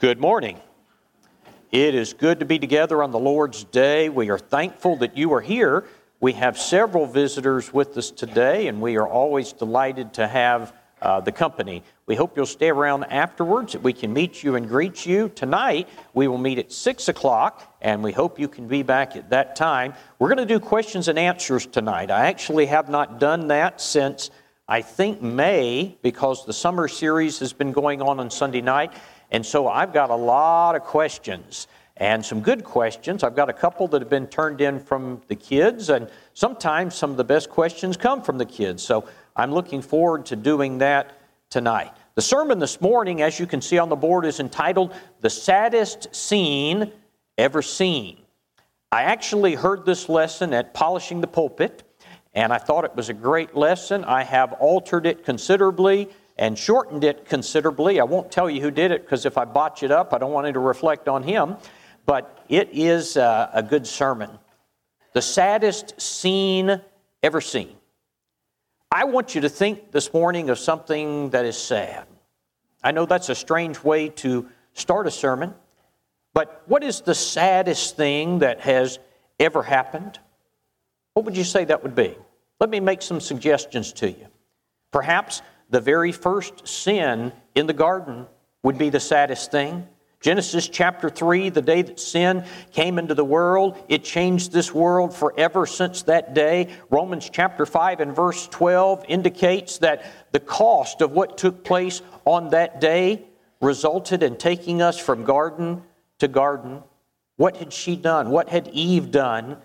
Good morning. It is good to be together on the Lord's Day. We are thankful that you are here. We have several visitors with us today, and we are always delighted to have uh, the company. We hope you'll stay around afterwards, that we can meet you and greet you. Tonight, we will meet at 6 o'clock, and we hope you can be back at that time. We're going to do questions and answers tonight. I actually have not done that since I think May, because the summer series has been going on on Sunday night. And so I've got a lot of questions and some good questions. I've got a couple that have been turned in from the kids, and sometimes some of the best questions come from the kids. So I'm looking forward to doing that tonight. The sermon this morning, as you can see on the board, is entitled The Saddest Scene Ever Seen. I actually heard this lesson at Polishing the Pulpit, and I thought it was a great lesson. I have altered it considerably and shortened it considerably. I won't tell you who did it because if I botch it up, I don't want it to reflect on him. But it is uh, a good sermon. The saddest scene ever seen. I want you to think this morning of something that is sad. I know that's a strange way to start a sermon, but what is the saddest thing that has ever happened? What would you say that would be? Let me make some suggestions to you. Perhaps the very first sin in the garden would be the saddest thing. Genesis chapter 3, the day that sin came into the world, it changed this world forever since that day. Romans chapter 5 and verse 12 indicates that the cost of what took place on that day resulted in taking us from garden to garden. What had she done? What had Eve done?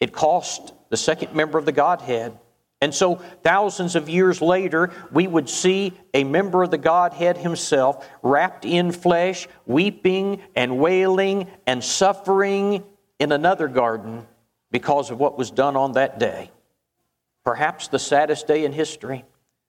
It cost the second member of the Godhead and so, thousands of years later, we would see a member of the Godhead himself wrapped in flesh, weeping and wailing and suffering in another garden because of what was done on that day. Perhaps the saddest day in history.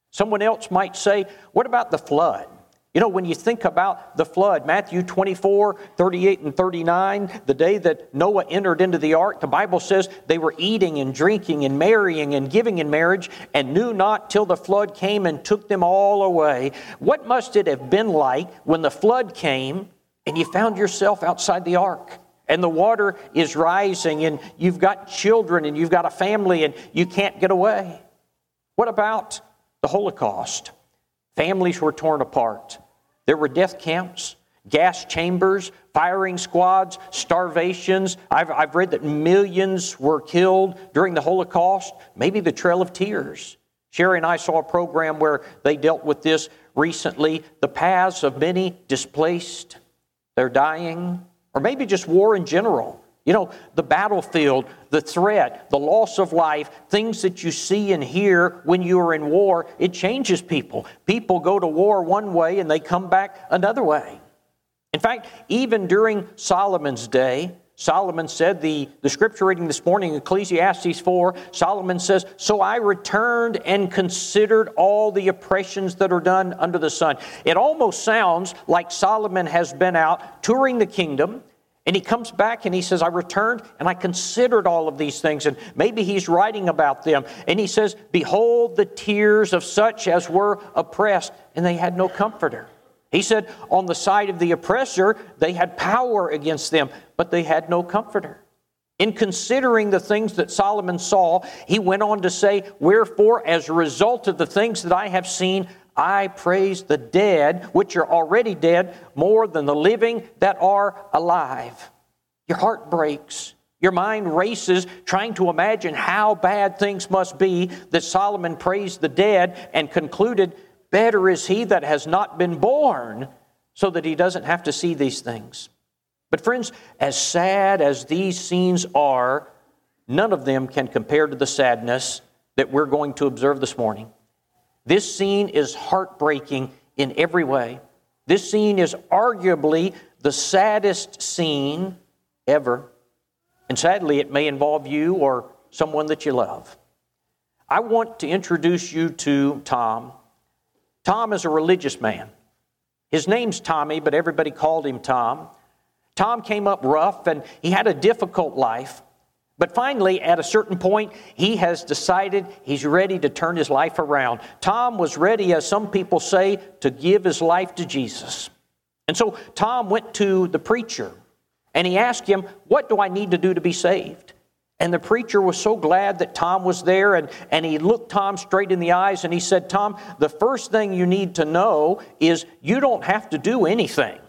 Someone else might say, What about the flood? You know, when you think about the flood, Matthew 24, 38, and 39, the day that Noah entered into the ark, the Bible says they were eating and drinking and marrying and giving in marriage and knew not till the flood came and took them all away. What must it have been like when the flood came and you found yourself outside the ark? And the water is rising, and you've got children, and you've got a family, and you can't get away. What about the Holocaust? Families were torn apart. There were death camps, gas chambers, firing squads, starvations. I've, I've read that millions were killed during the Holocaust, maybe the Trail of Tears. Sherry and I saw a program where they dealt with this recently the paths of many displaced, they're dying, or maybe just war in general. You know, the battlefield, the threat, the loss of life, things that you see and hear when you are in war, it changes people. People go to war one way and they come back another way. In fact, even during Solomon's day, Solomon said, the, the scripture reading this morning, Ecclesiastes 4, Solomon says, So I returned and considered all the oppressions that are done under the sun. It almost sounds like Solomon has been out touring the kingdom and he comes back and he says, I returned and I considered all of these things. And maybe he's writing about them. And he says, Behold the tears of such as were oppressed, and they had no comforter. He said, On the side of the oppressor, they had power against them, but they had no comforter. In considering the things that Solomon saw, he went on to say, Wherefore, as a result of the things that I have seen, I praise the dead, which are already dead, more than the living that are alive. Your heart breaks. Your mind races trying to imagine how bad things must be that Solomon praised the dead and concluded, Better is he that has not been born, so that he doesn't have to see these things. But, friends, as sad as these scenes are, none of them can compare to the sadness that we're going to observe this morning. This scene is heartbreaking in every way. This scene is arguably the saddest scene ever. And sadly, it may involve you or someone that you love. I want to introduce you to Tom. Tom is a religious man. His name's Tommy, but everybody called him Tom. Tom came up rough and he had a difficult life. But finally, at a certain point, he has decided he's ready to turn his life around. Tom was ready, as some people say, to give his life to Jesus. And so Tom went to the preacher and he asked him, What do I need to do to be saved? And the preacher was so glad that Tom was there, and, and he looked Tom straight in the eyes and he said, Tom, the first thing you need to know is you don't have to do anything.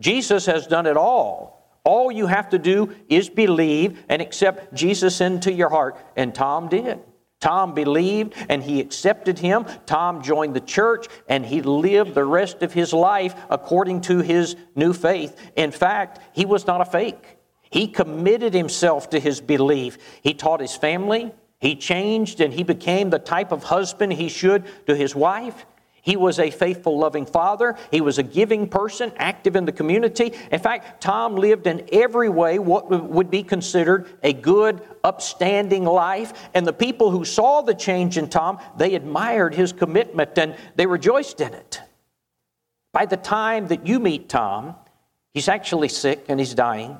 Jesus has done it all. All you have to do is believe and accept Jesus into your heart. And Tom did. Tom believed and he accepted him. Tom joined the church and he lived the rest of his life according to his new faith. In fact, he was not a fake. He committed himself to his belief. He taught his family, he changed, and he became the type of husband he should to his wife. He was a faithful, loving father. He was a giving person, active in the community. In fact, Tom lived in every way what would be considered a good, upstanding life. And the people who saw the change in Tom, they admired his commitment and they rejoiced in it. By the time that you meet Tom, he's actually sick and he's dying.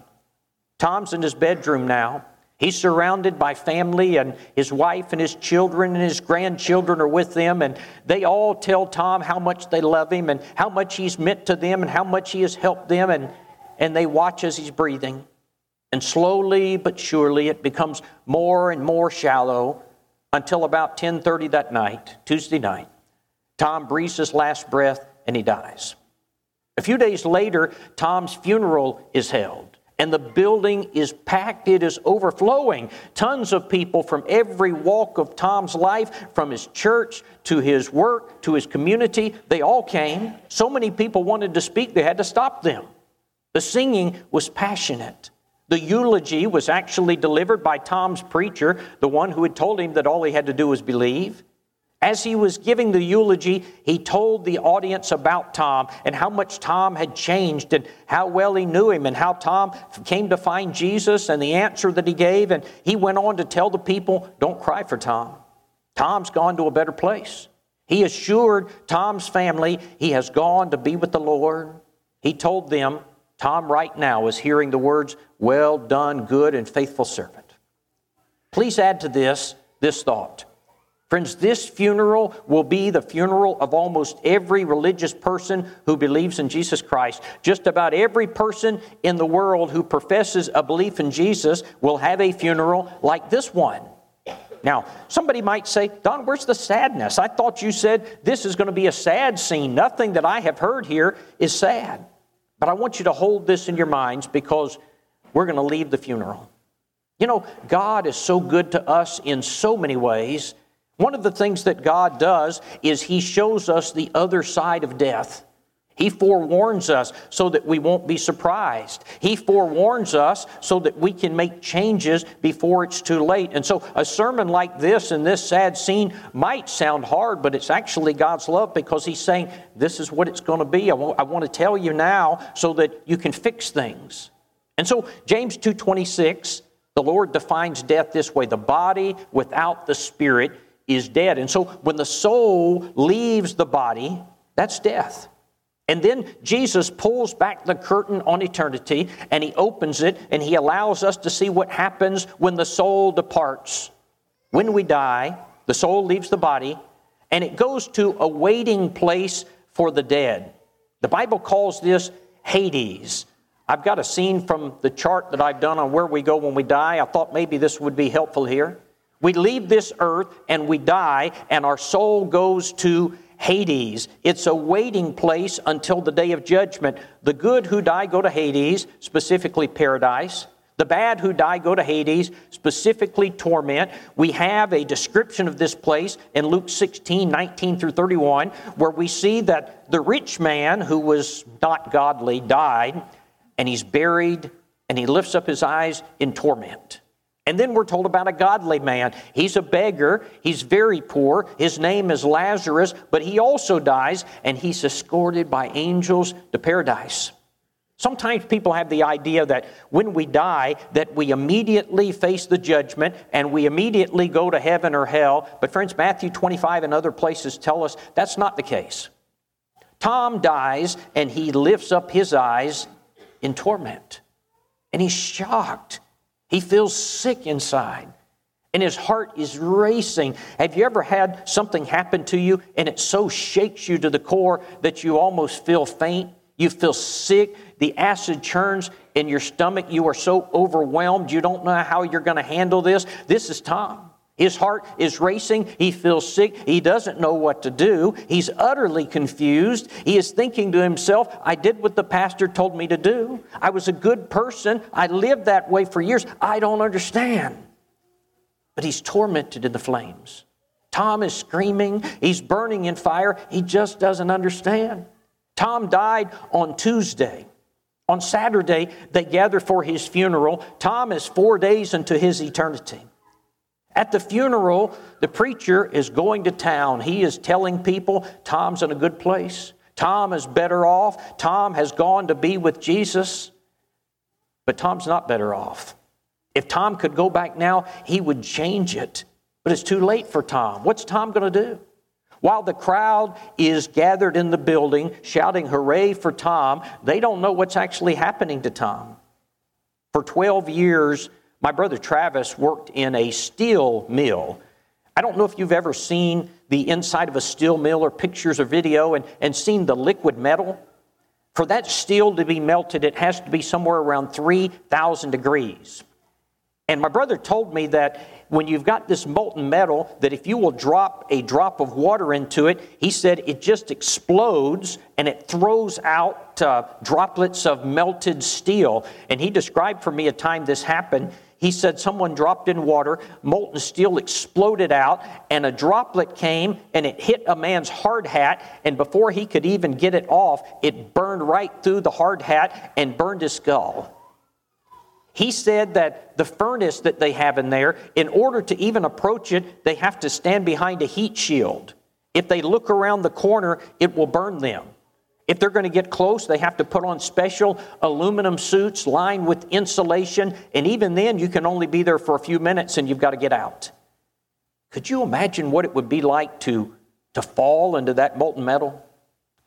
Tom's in his bedroom now. He's surrounded by family, and his wife and his children and his grandchildren are with them, and they all tell Tom how much they love him and how much he's meant to them and how much he has helped them, and, and they watch as he's breathing. And slowly but surely it becomes more and more shallow until about 10:30 that night, Tuesday night. Tom breathes his last breath and he dies. A few days later, Tom's funeral is held and the building is packed, it is overflowing. Tons of people from every walk of Tom's life, from his church to his work to his community, they all came. So many people wanted to speak, they had to stop them. The singing was passionate. The eulogy was actually delivered by Tom's preacher, the one who had told him that all he had to do was believe. As he was giving the eulogy, he told the audience about Tom and how much Tom had changed and how well he knew him and how Tom came to find Jesus and the answer that he gave. And he went on to tell the people, Don't cry for Tom. Tom's gone to a better place. He assured Tom's family he has gone to be with the Lord. He told them, Tom right now is hearing the words, Well done, good and faithful servant. Please add to this this thought. Friends, this funeral will be the funeral of almost every religious person who believes in Jesus Christ. Just about every person in the world who professes a belief in Jesus will have a funeral like this one. Now, somebody might say, Don, where's the sadness? I thought you said this is going to be a sad scene. Nothing that I have heard here is sad. But I want you to hold this in your minds because we're going to leave the funeral. You know, God is so good to us in so many ways. One of the things that God does is He shows us the other side of death. He forewarns us so that we won't be surprised. He forewarns us so that we can make changes before it's too late. And so, a sermon like this and this sad scene might sound hard, but it's actually God's love because He's saying, This is what it's going to be. I want, to tell you now so that you can fix things. And so, James 2.26, the Lord defines death this way the body without the spirit is dead. And so when the soul leaves the body, that's death. And then Jesus pulls back the curtain on eternity and he opens it and he allows us to see what happens when the soul departs. When we die, the soul leaves the body and it goes to a waiting place for the dead. The Bible calls this Hades. I've got a scene from the chart that I've done on where we go when we die. I thought maybe this would be helpful here. We leave this earth and we die, and our soul goes to Hades. It's a waiting place until the day of judgment. The good who die go to Hades, specifically paradise. The bad who die go to Hades, specifically torment. We have a description of this place in Luke 16, 19 through 31, where we see that the rich man who was not godly died, and he's buried, and he lifts up his eyes in torment. And then we're told about a godly man. He's a beggar. He's very poor. His name is Lazarus, but he also dies and he's escorted by angels to paradise. Sometimes people have the idea that when we die that we immediately face the judgment and we immediately go to heaven or hell. But friends, Matthew 25 and other places tell us that's not the case. Tom dies and he lifts up his eyes in torment. And he's shocked he feels sick inside and his heart is racing. Have you ever had something happen to you and it so shakes you to the core that you almost feel faint? You feel sick. The acid churns in your stomach. You are so overwhelmed. You don't know how you're going to handle this. This is Tom. His heart is racing. He feels sick. He doesn't know what to do. He's utterly confused. He is thinking to himself, I did what the pastor told me to do. I was a good person. I lived that way for years. I don't understand. But he's tormented in the flames. Tom is screaming. He's burning in fire. He just doesn't understand. Tom died on Tuesday. On Saturday, they gather for his funeral. Tom is four days into his eternity. At the funeral, the preacher is going to town. He is telling people Tom's in a good place. Tom is better off. Tom has gone to be with Jesus. But Tom's not better off. If Tom could go back now, he would change it. But it's too late for Tom. What's Tom going to do? While the crowd is gathered in the building shouting hooray for Tom, they don't know what's actually happening to Tom. For 12 years, my brother Travis worked in a steel mill. I don't know if you've ever seen the inside of a steel mill or pictures or video and, and seen the liquid metal. For that steel to be melted, it has to be somewhere around 3,000 degrees. And my brother told me that when you've got this molten metal, that if you will drop a drop of water into it, he said it just explodes and it throws out uh, droplets of melted steel. And he described for me a time this happened. He said someone dropped in water, molten steel exploded out, and a droplet came and it hit a man's hard hat. And before he could even get it off, it burned right through the hard hat and burned his skull. He said that the furnace that they have in there, in order to even approach it, they have to stand behind a heat shield. If they look around the corner, it will burn them. If they're going to get close, they have to put on special aluminum suits lined with insulation, and even then, you can only be there for a few minutes and you've got to get out. Could you imagine what it would be like to, to fall into that molten metal?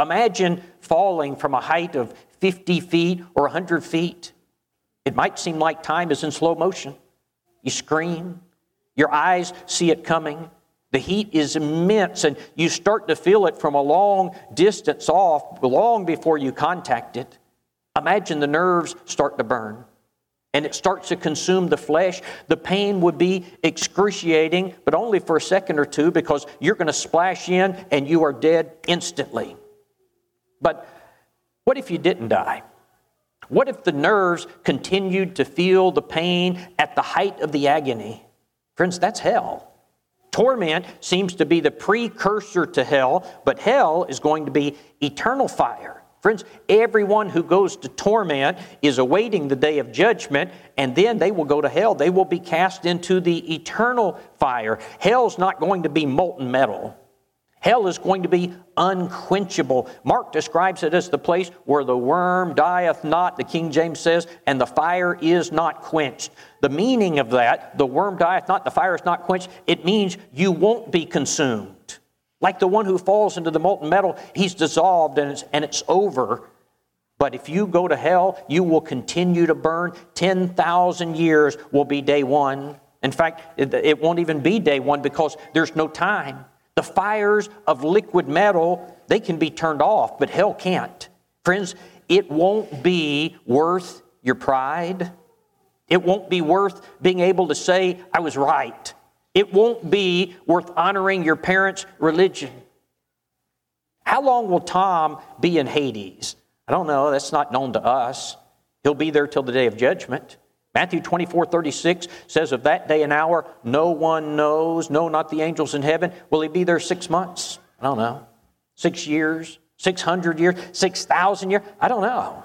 Imagine falling from a height of 50 feet or 100 feet. It might seem like time is in slow motion. You scream, your eyes see it coming, the heat is immense, and you start to feel it from a long distance off, long before you contact it. Imagine the nerves start to burn and it starts to consume the flesh. The pain would be excruciating, but only for a second or two because you're going to splash in and you are dead instantly. But what if you didn't die? What if the nerves continued to feel the pain at the height of the agony? Friends, that's hell. Torment seems to be the precursor to hell, but hell is going to be eternal fire. Friends, everyone who goes to torment is awaiting the day of judgment, and then they will go to hell. They will be cast into the eternal fire. Hell's not going to be molten metal. Hell is going to be unquenchable. Mark describes it as the place where the worm dieth not, the King James says, and the fire is not quenched. The meaning of that, the worm dieth not, the fire is not quenched, it means you won't be consumed. Like the one who falls into the molten metal, he's dissolved and it's, and it's over. But if you go to hell, you will continue to burn. 10,000 years will be day one. In fact, it, it won't even be day one because there's no time. The fires of liquid metal, they can be turned off, but hell can't. Friends, it won't be worth your pride. It won't be worth being able to say, I was right. It won't be worth honoring your parents' religion. How long will Tom be in Hades? I don't know. That's not known to us. He'll be there till the day of judgment. Matthew 24, 36 says, Of that day and hour, no one knows, no, not the angels in heaven. Will he be there six months? I don't know. Six years? 600 years? 6,000 years? I don't know.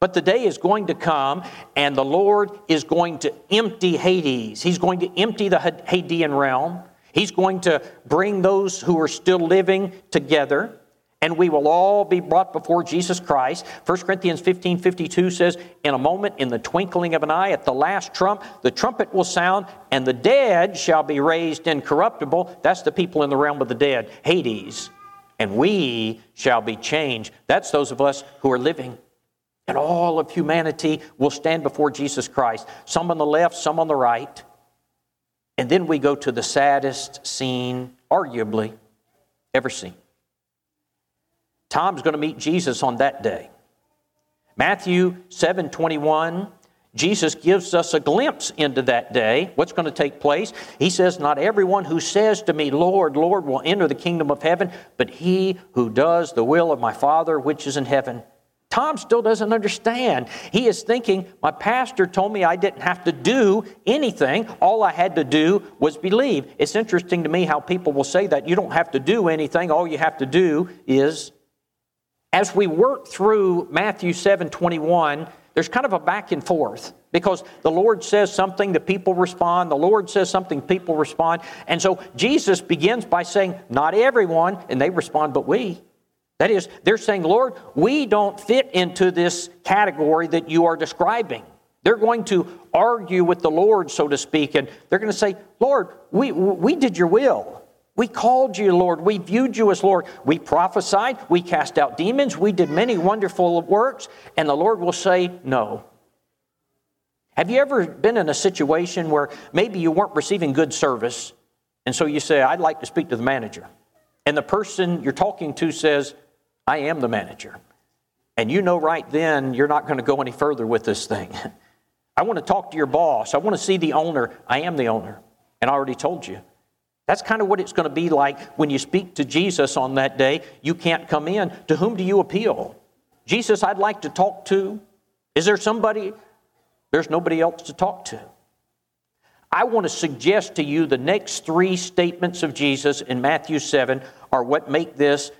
But the day is going to come, and the Lord is going to empty Hades. He's going to empty the Hadean realm. He's going to bring those who are still living together and we will all be brought before Jesus Christ. 1 Corinthians 15 52 says, In a moment, in the twinkling of an eye, at the last trump, the trumpet will sound, and the dead shall be raised incorruptible. That's the people in the realm of the dead, Hades. And we shall be changed. That's those of us who are living. And all of humanity will stand before Jesus Christ, some on the left, some on the right. And then we go to the saddest scene, arguably, ever seen. Tom's going to meet Jesus on that day. Matthew 7 21, Jesus gives us a glimpse into that day, what's going to take place. He says, Not everyone who says to me, Lord, Lord, will enter the kingdom of heaven, but he who does the will of my Father which is in heaven. Tom still doesn't understand. He is thinking, My pastor told me I didn't have to do anything. All I had to do was believe. It's interesting to me how people will say that you don't have to do anything. All you have to do is. As we work through Matthew 7 21, there's kind of a back and forth because the Lord says something, the people respond. The Lord says something, people respond. And so Jesus begins by saying, Not everyone, and they respond, but we. That is, they're saying, Lord, we don't fit into this category that you are describing. They're going to argue with the Lord, so to speak, and they're going to say, Lord, we, we did your will. We called you, Lord. We viewed you as Lord. We prophesied. We cast out demons. We did many wonderful works. And the Lord will say, No. Have you ever been in a situation where maybe you weren't receiving good service? And so you say, I'd like to speak to the manager. And the person you're talking to says, I am the manager. And you know right then you're not going to go any further with this thing. I want to talk to your boss. I want to see the owner. I am the owner. And I already told you. That's kind of what it's going to be like when you speak to Jesus on that day. You can't come in. To whom do you appeal? Jesus, I'd like to talk to. Is there somebody? There's nobody else to talk to. I want to suggest to you the next three statements of Jesus in Matthew 7 are what make this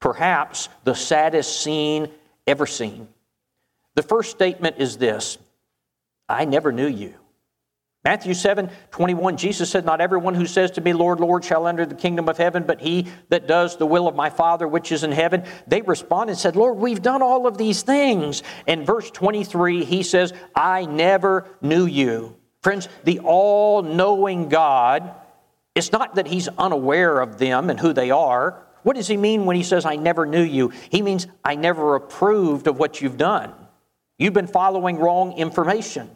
perhaps the saddest scene ever seen. The first statement is this I never knew you. Matthew 7 21, Jesus said, Not everyone who says to me, Lord, Lord, shall enter the kingdom of heaven, but he that does the will of my Father which is in heaven. They responded and said, Lord, we've done all of these things. In verse 23, he says, I never knew you. Friends, the all knowing God, it's not that he's unaware of them and who they are. What does he mean when he says, I never knew you? He means, I never approved of what you've done. You've been following wrong information.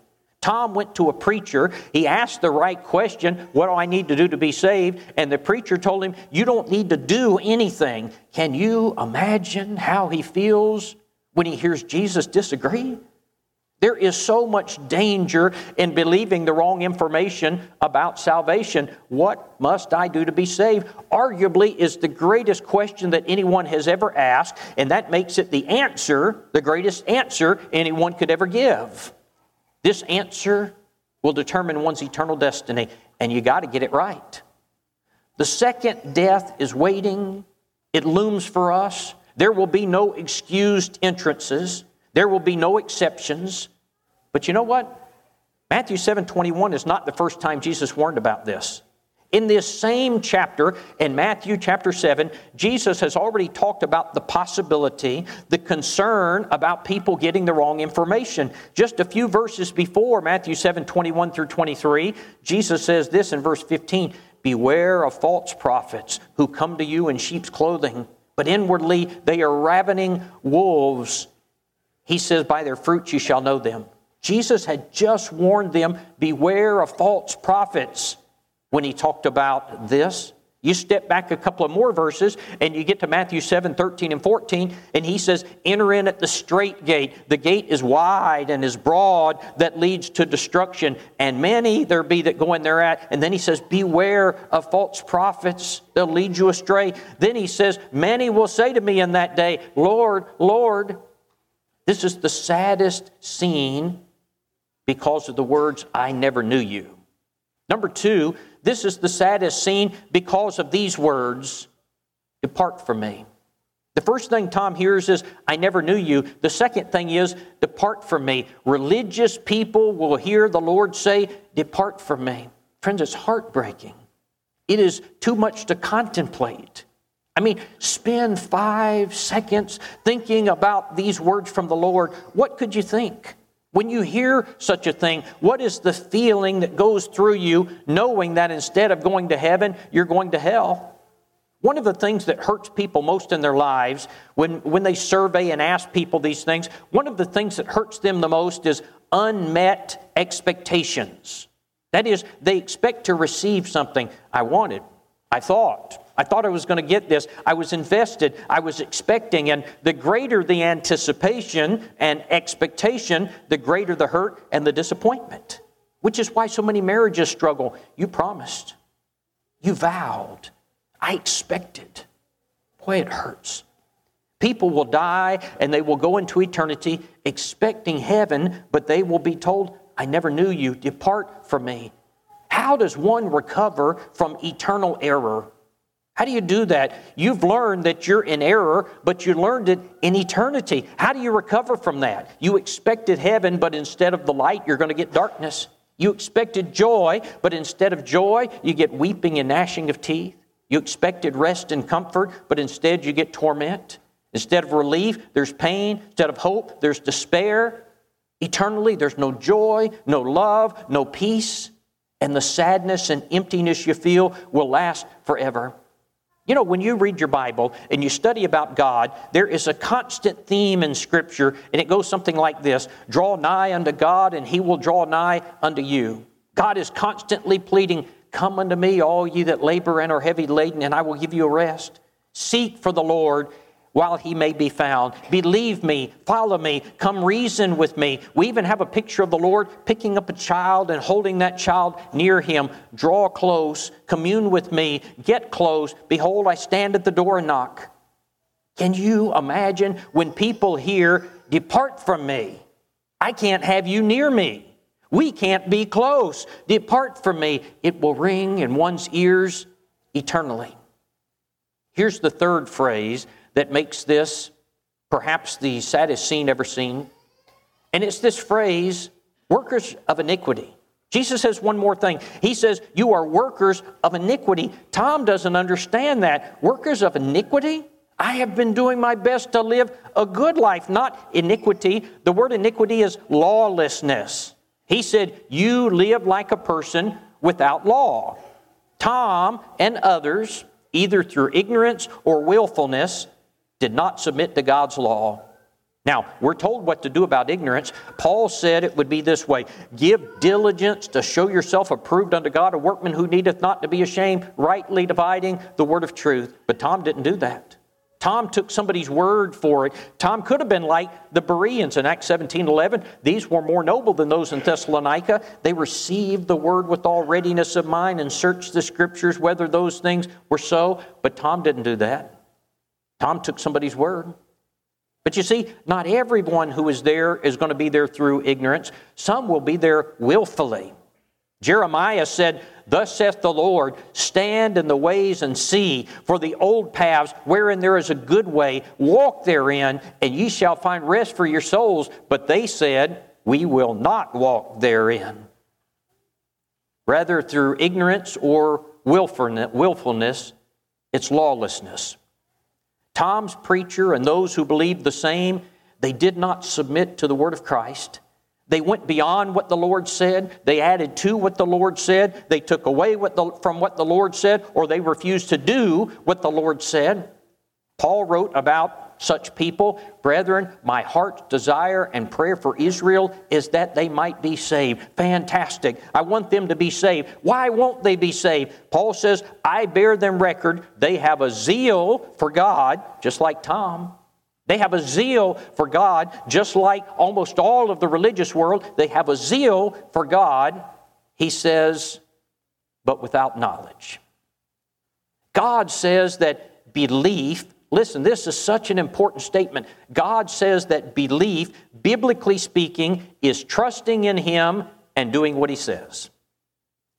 Tom went to a preacher. He asked the right question What do I need to do to be saved? And the preacher told him, You don't need to do anything. Can you imagine how he feels when he hears Jesus disagree? There is so much danger in believing the wrong information about salvation. What must I do to be saved? Arguably, is the greatest question that anyone has ever asked, and that makes it the answer, the greatest answer anyone could ever give. This answer will determine one's eternal destiny, and you got to get it right. The second death is waiting, it looms for us. There will be no excused entrances, there will be no exceptions. But you know what? Matthew 7 21 is not the first time Jesus warned about this. In this same chapter, in Matthew chapter 7, Jesus has already talked about the possibility, the concern about people getting the wrong information. Just a few verses before, Matthew 7 21 through 23, Jesus says this in verse 15 Beware of false prophets who come to you in sheep's clothing, but inwardly they are ravening wolves. He says, By their fruits you shall know them. Jesus had just warned them beware of false prophets when he talked about this. You step back a couple of more verses and you get to Matthew 7 13 and 14, and he says, Enter in at the straight gate. The gate is wide and is broad that leads to destruction, and many there be that go in thereat. And then he says, Beware of false prophets, they'll lead you astray. Then he says, Many will say to me in that day, Lord, Lord. This is the saddest scene because of the words, I never knew you. Number two, this is the saddest scene because of these words Depart from me. The first thing Tom hears is, I never knew you. The second thing is, Depart from me. Religious people will hear the Lord say, Depart from me. Friends, it's heartbreaking. It is too much to contemplate. I mean, spend five seconds thinking about these words from the Lord. What could you think? When you hear such a thing, what is the feeling that goes through you knowing that instead of going to heaven, you're going to hell? One of the things that hurts people most in their lives when, when they survey and ask people these things, one of the things that hurts them the most is unmet expectations. That is, they expect to receive something I wanted, I thought, I thought I was going to get this. I was invested. I was expecting. And the greater the anticipation and expectation, the greater the hurt and the disappointment, which is why so many marriages struggle. You promised, you vowed, I expected. Boy, it hurts. People will die and they will go into eternity expecting heaven, but they will be told, I never knew you. Depart from me. How does one recover from eternal error? How do you do that? You've learned that you're in error, but you learned it in eternity. How do you recover from that? You expected heaven, but instead of the light, you're going to get darkness. You expected joy, but instead of joy, you get weeping and gnashing of teeth. You expected rest and comfort, but instead you get torment. Instead of relief, there's pain. Instead of hope, there's despair. Eternally, there's no joy, no love, no peace. And the sadness and emptiness you feel will last forever. You know, when you read your Bible and you study about God, there is a constant theme in Scripture, and it goes something like this Draw nigh unto God, and he will draw nigh unto you. God is constantly pleading, Come unto me, all ye that labor and are heavy laden, and I will give you a rest. Seek for the Lord while he may be found. Believe me, follow me, come reason with me. We even have a picture of the Lord picking up a child and holding that child near him. Draw close, commune with me, get close. Behold, I stand at the door and knock. Can you imagine when people hear, Depart from me? I can't have you near me. We can't be close. Depart from me. It will ring in one's ears eternally. Here's the third phrase that makes this perhaps the saddest scene ever seen. And it's this phrase, workers of iniquity. Jesus says one more thing. He says, You are workers of iniquity. Tom doesn't understand that. Workers of iniquity? I have been doing my best to live a good life, not iniquity. The word iniquity is lawlessness. He said, You live like a person without law. Tom and others, either through ignorance or willfulness, did not submit to God's law. Now, we're told what to do about ignorance. Paul said it would be this way Give diligence to show yourself approved unto God, a workman who needeth not to be ashamed, rightly dividing the word of truth. But Tom didn't do that. Tom took somebody's word for it. Tom could have been like the Bereans in Acts 17 11. These were more noble than those in Thessalonica. They received the word with all readiness of mind and searched the scriptures whether those things were so. But Tom didn't do that. Tom took somebody's word. But you see, not everyone who is there is going to be there through ignorance. Some will be there willfully. Jeremiah said, Thus saith the Lord, stand in the ways and see, for the old paths wherein there is a good way, walk therein, and ye shall find rest for your souls. But they said, We will not walk therein. Rather, through ignorance or willfulness, it's lawlessness. Tom's preacher and those who believed the same, they did not submit to the word of Christ. They went beyond what the Lord said. They added to what the Lord said. They took away what the, from what the Lord said, or they refused to do what the Lord said. Paul wrote about such people, brethren, my heart's desire and prayer for Israel is that they might be saved. Fantastic. I want them to be saved. Why won't they be saved? Paul says, I bear them record. They have a zeal for God, just like Tom. They have a zeal for God, just like almost all of the religious world. They have a zeal for God, he says, but without knowledge. God says that belief Listen, this is such an important statement. God says that belief, biblically speaking, is trusting in Him and doing what He says.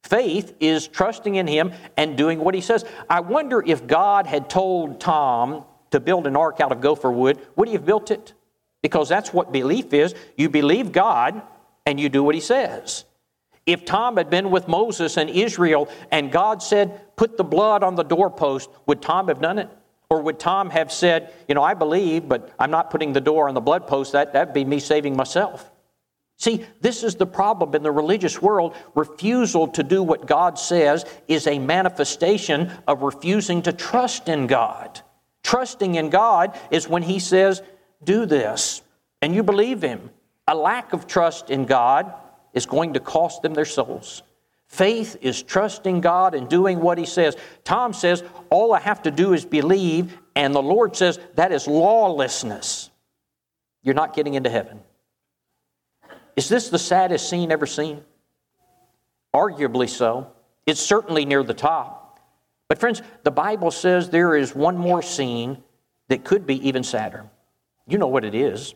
Faith is trusting in Him and doing what He says. I wonder if God had told Tom to build an ark out of gopher wood, would He have built it? Because that's what belief is. You believe God and you do what He says. If Tom had been with Moses and Israel and God said, put the blood on the doorpost, would Tom have done it? Or would Tom have said, You know, I believe, but I'm not putting the door on the blood post? That, that'd be me saving myself. See, this is the problem in the religious world. Refusal to do what God says is a manifestation of refusing to trust in God. Trusting in God is when He says, Do this, and you believe Him. A lack of trust in God is going to cost them their souls. Faith is trusting God and doing what He says. Tom says, All I have to do is believe, and the Lord says, That is lawlessness. You're not getting into heaven. Is this the saddest scene ever seen? Arguably so. It's certainly near the top. But, friends, the Bible says there is one more scene that could be even sadder. You know what it is.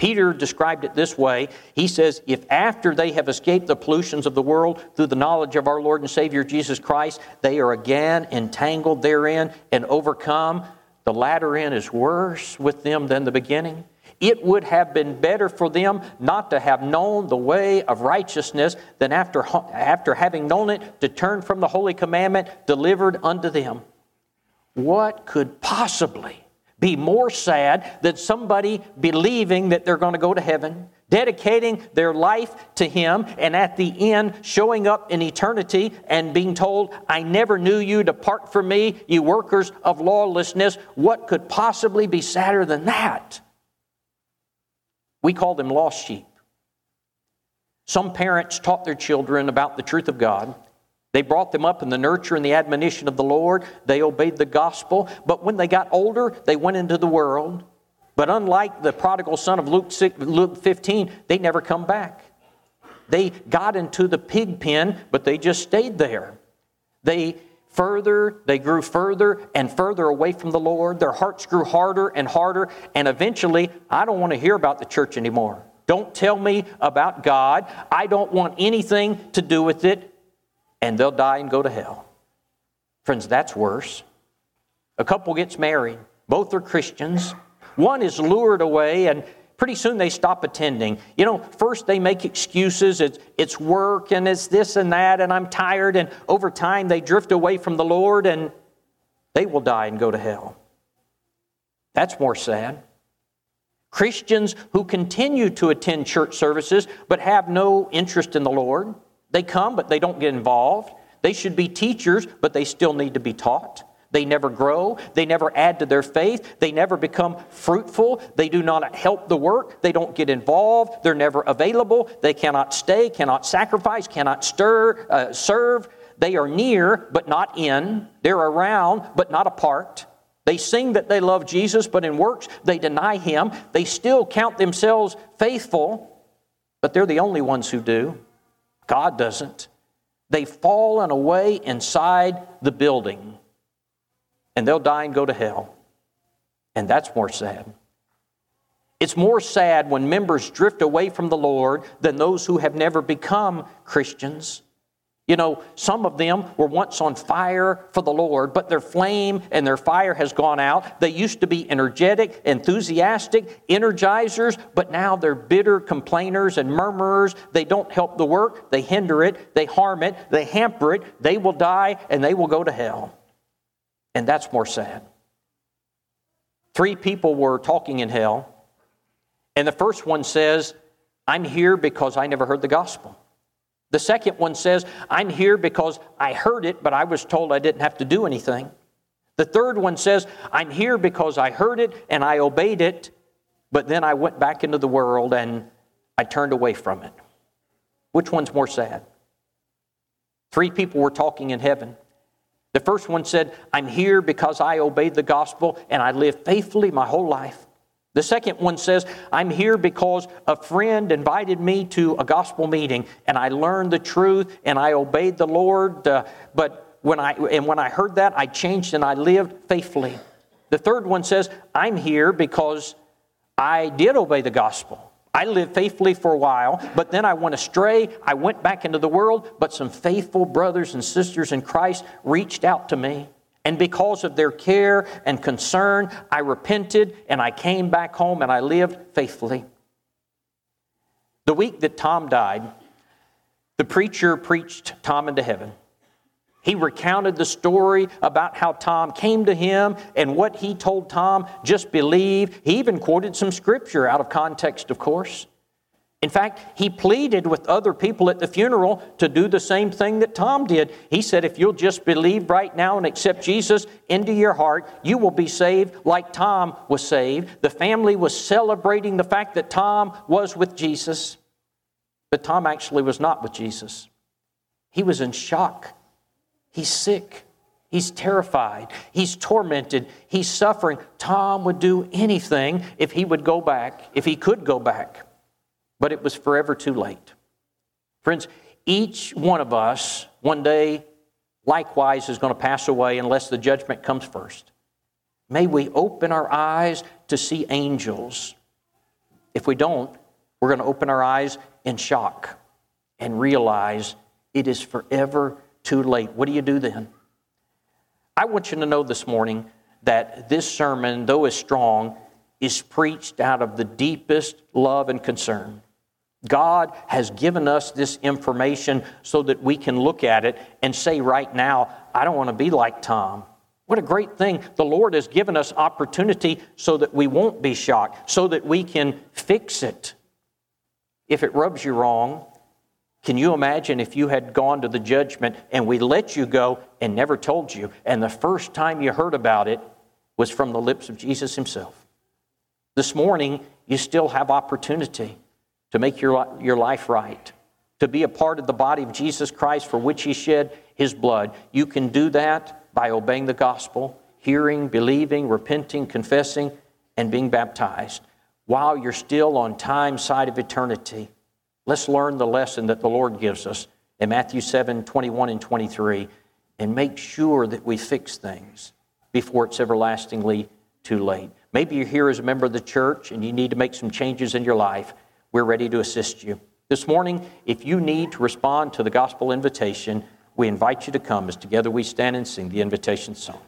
Peter described it this way. He says, If after they have escaped the pollutions of the world through the knowledge of our Lord and Savior Jesus Christ, they are again entangled therein and overcome, the latter end is worse with them than the beginning. It would have been better for them not to have known the way of righteousness than after, after having known it to turn from the holy commandment delivered unto them. What could possibly be more sad than somebody believing that they're going to go to heaven, dedicating their life to Him, and at the end showing up in eternity and being told, I never knew you, depart from me, you workers of lawlessness? What could possibly be sadder than that? We call them lost sheep. Some parents taught their children about the truth of God. They brought them up in the nurture and the admonition of the Lord. They obeyed the gospel. But when they got older, they went into the world. But unlike the prodigal son of Luke, 6, Luke 15, they never come back. They got into the pig pen, but they just stayed there. They further, they grew further and further away from the Lord. Their hearts grew harder and harder, and eventually, I don't want to hear about the church anymore. Don't tell me about God. I don't want anything to do with it, and they'll die and go to hell. Friends, that's worse. A couple gets married, both are Christians. One is lured away and pretty soon they stop attending. You know, first they make excuses. It's, it's work and it's this and that, and I'm tired. And over time they drift away from the Lord and they will die and go to hell. That's more sad. Christians who continue to attend church services but have no interest in the Lord. They come, but they don't get involved. They should be teachers, but they still need to be taught. They never grow. They never add to their faith. They never become fruitful. They do not help the work. They don't get involved. They're never available. They cannot stay, cannot sacrifice, cannot stir, uh, serve. They are near, but not in. They're around, but not apart. They sing that they love Jesus, but in works they deny him. They still count themselves faithful, but they're the only ones who do. God doesn't. They've fallen away inside the building and they'll die and go to hell. And that's more sad. It's more sad when members drift away from the Lord than those who have never become Christians. You know, some of them were once on fire for the Lord, but their flame and their fire has gone out. They used to be energetic, enthusiastic, energizers, but now they're bitter complainers and murmurers. They don't help the work, they hinder it, they harm it, they hamper it. They will die and they will go to hell. And that's more sad. Three people were talking in hell, and the first one says, I'm here because I never heard the gospel. The second one says, I'm here because I heard it, but I was told I didn't have to do anything. The third one says, I'm here because I heard it and I obeyed it, but then I went back into the world and I turned away from it. Which one's more sad? Three people were talking in heaven. The first one said, I'm here because I obeyed the gospel and I lived faithfully my whole life. The second one says, I'm here because a friend invited me to a gospel meeting and I learned the truth and I obeyed the Lord. Uh, but when I, and when I heard that, I changed and I lived faithfully. The third one says, I'm here because I did obey the gospel. I lived faithfully for a while, but then I went astray. I went back into the world, but some faithful brothers and sisters in Christ reached out to me. And because of their care and concern, I repented and I came back home and I lived faithfully. The week that Tom died, the preacher preached Tom into heaven. He recounted the story about how Tom came to him and what he told Tom, just believe. He even quoted some scripture out of context, of course. In fact, he pleaded with other people at the funeral to do the same thing that Tom did. He said, If you'll just believe right now and accept Jesus into your heart, you will be saved like Tom was saved. The family was celebrating the fact that Tom was with Jesus, but Tom actually was not with Jesus. He was in shock. He's sick. He's terrified. He's tormented. He's suffering. Tom would do anything if he would go back, if he could go back. But it was forever too late. Friends, each one of us one day likewise is going to pass away unless the judgment comes first. May we open our eyes to see angels. If we don't, we're going to open our eyes in shock and realize it is forever too late. What do you do then? I want you to know this morning that this sermon, though is strong, is preached out of the deepest love and concern. God has given us this information so that we can look at it and say right now, I don't want to be like Tom. What a great thing. The Lord has given us opportunity so that we won't be shocked, so that we can fix it. If it rubs you wrong, can you imagine if you had gone to the judgment and we let you go and never told you, and the first time you heard about it was from the lips of Jesus himself? This morning, you still have opportunity to make your, your life right, to be a part of the body of Jesus Christ for which he shed his blood. You can do that by obeying the gospel, hearing, believing, repenting, confessing, and being baptized while you're still on time side of eternity Let's learn the lesson that the Lord gives us in Matthew 7 21 and 23 and make sure that we fix things before it's everlastingly too late. Maybe you're here as a member of the church and you need to make some changes in your life. We're ready to assist you. This morning, if you need to respond to the gospel invitation, we invite you to come as together we stand and sing the invitation song.